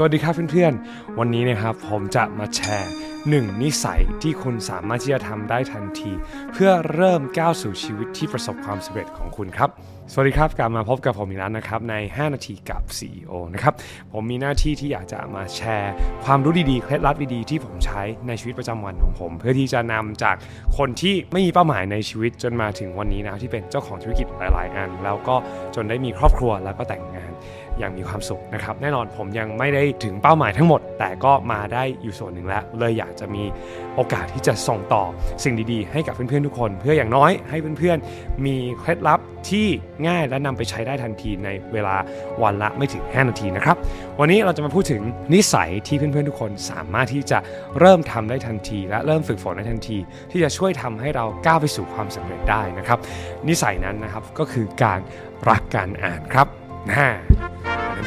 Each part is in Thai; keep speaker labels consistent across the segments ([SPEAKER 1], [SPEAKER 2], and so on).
[SPEAKER 1] สวัสดีครับเพื่อนๆ วันนี้นะครับผมจะมาแชร์หนึ่งนิสัยที่คุณสามารถที่จะทำได้ทันที เพื่อเริ่มก้าวสู่ชีวิตที่ประสบความสำเร็จของคุณครับสวัสดีครับกลับมาพบกับผมอีกแล้วนะครับใน 5 นาทีกับ CEO นะครับผมมีหน้าที่ที่อยากจะมาแชร์ ความรู้ดีๆเคล็ดลับดีๆที่ผมใช้ในชีวิตประจำวันของผม เพื่อที่จะนำจากคนที่ไม่มีเป้าหมายในชีวิตจนมาถึงวันนี้นะที่เป็นเจ้าของธุรกิจหลาย ๆ อัน แล้วก็จนได้มีครอบครัวแล้วก็แต่งงาน อย่างมีความสุขนะครับ แน่นอนผมยังไม่ได้ถึงเป้าหมายทั้งหมด แต่ก็มาได้อยู่ส่วนหนึ่งแล้ว เลยอยากจะมีโอกาสที่จะส่งต่อสิ่งดีๆ ให้กับเพื่อนๆทุกคน เพื่ออย่างน้อยให้เพื่อนๆ มีเคล็ดลับที่ง่ายและนำไปใช้ได้ทันทีในเวลาวันละไม่ถึง 5 นาทีนะครับ วันนี้เราจะมาพูดถึงนิสัยที่เพื่อนๆทุกคนสามารถที่จะเริ่มทำได้ทันที และเริ่มฝึกฝนได้ทันที ที่จะช่วยทำให้เราก้าวไปสู่ความสำเร็จได้นะครับ นิสัยนั้นนะครับก็คือการรักการอ่านครับนะ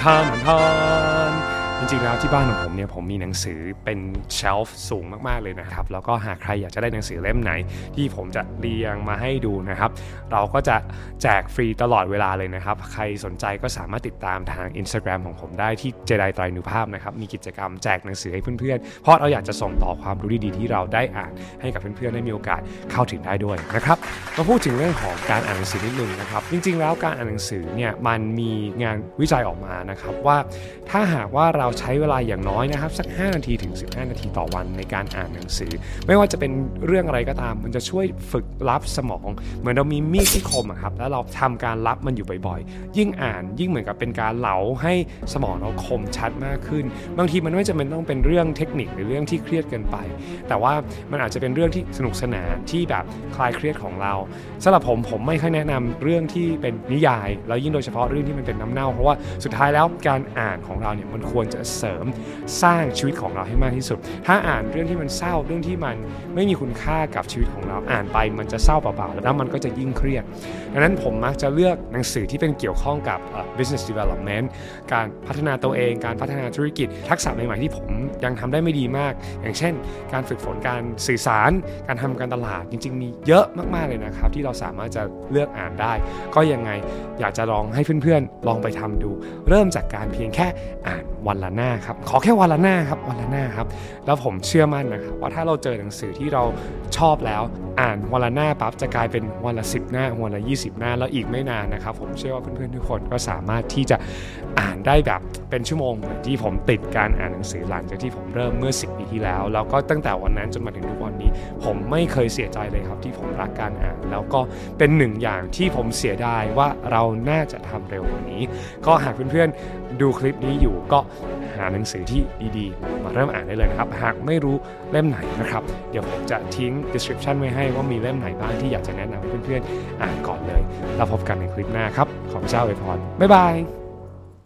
[SPEAKER 1] เหมื อนทานเหมือนทานจริงๆแล้วที่บ้านของผมเนี่ยผมมีหนังสือเป็นเชลฟ์สูงมากๆเลยนะครับแล้วก็หากใครอยากจะได้หนังสือเล่มไหน ที่ผมจะเรียงมาให้ดูนะครับ เราก็จะแจกฟรีตลอดเวลาเลยนะครับ ใครสนใจก็สามารถติดตามทาง Instagram ของผมได้ที่เจไดไตรนุภาพนะครับมีกิจกรรมแจกหนังสือให้เพื่อนๆ เพราะเราอยากจะส่งต่อความรู้ดีๆที่เราได้อ่านให้กับเพื่อนๆได้มีโอกาสเข้าถึงได้ด้วยนะครับมาพูดถึงเรื่องของการอ่านหนังสือนิดนึงนะครับ จริง ๆ แล้วการอ่านหนังสือเนี่ยมันมีงานวิจัยออกมานะครับว่าถ้าหากว่าเราใช้เวลาอย่างน้อยนะครับสัก 5 นาทีถึง 15 นาทีต่อวันในการอ่านหนังสือ ไม่ว่าจะเป็นเรื่องอะไรก็ตาม มันจะช่วยฝึกรับสมอง เหมือนเรามีมีดที่คมครับแล้วเราทำการรับมันอยู่บ่อยๆ ยิ่งอ่านยิ่งเหมือนกับเป็นการเหลาให้สมองเราคมชัดมากขึ้น บางทีมันไม่จำเป็นต้องเป็นเรื่องเทคนิคหรือเรื่องที่เครียดเกินไป แต่ว่ามันอาจจะเป็นเรื่องที่สนุกสนานที่แบบคลายเครียดของเราสำหรับผมผมไม่ค่อยแนะนำเรื่องที่เป็นนิยาย แล้วยิ่งโดยเฉพาะเรื่องที่มันเป็นน้ำเน่า เพราะว่าสุดท้ายแล้วการอ่านของเราเนี่ยมันควรจะเสริมสร้างชีวิตของเราให้มากที่สุด ถ้าอ่านเรื่องที่มันเศร้าเรื่องที่มันไม่มีคุณค่ากับชีวิตของเราอ่านไปมันจะเศร้าเปล่าๆแล้วมันก็จะยิ่งเครียดดังนั้นผมมักจะเลือกหนังสือที่เป็นเกี่ยวข้องกับ business development การพัฒนาตัวเอง การพัฒนาธุรกิจ ทักษะใหม่ๆที่ผมยังทำได้ไม่ดีมาก อย่างเช่น การฝึกฝนการสื่อสาร การทำการตลาดจริง ๆ มีเยอะมากๆเลยนะครับ ที่เราสามารถจะเลือกอ่านได้ ก็ยังไงอยากจะลองให้เพื่อนๆลองไปทำดู เริ่มจากการเพียงแค่อ่านวันละหน้าครับขอแค่วันละหน้าครับวันละหน้าครับแล้วผมเชื่อมั่นนะครับว่าถ้าเราเจอหนังสือที่เราชอบแล้ว อ่านวันละหน้าปั๊บจะกลายเป็นวันละ 10 หน้าวันละ 20 หน้าแล้วอีกไม่นานนะครับ ผมเชื่อว่าเพื่อนๆทุกคนก็สามารถที่จะอ่านได้แบบเป็นชั่วโมงเหมือนที่ผมติดการอ่านหนังสือหลังจากที่ผมเริ่มเมื่อ 10 ปีที่แล้ว แล้วก็ตั้งแต่วันนั้นจนมาถึงทุกวันนี้ ผมไม่เคยเสียใจเลยครับ ที่ผมรักการอ่าน แล้วก็เป็นหนึ่งอย่างที่ผมเสียดายว่าเราน่าจะทำเร็วกว่านี้ ก็หากเพื่อนๆดูคลิปนี้อยู่ก็าหนังสือที่ดีๆ มาเริ่มอ่านได้เลยนะครับ หากไม่รู้เล่มไหนนะครับ เดี๋ยวผมจะทิ้ง description ไว้ให้ว่ามีเล่มไหนบ้างที่อยากจะแนะนำให้เพื่อนๆอ่านก่อนเลยแล้วพบกันในคลิปหน้าครับ ขอพระเจ้าอวยพรบ๊ายบาย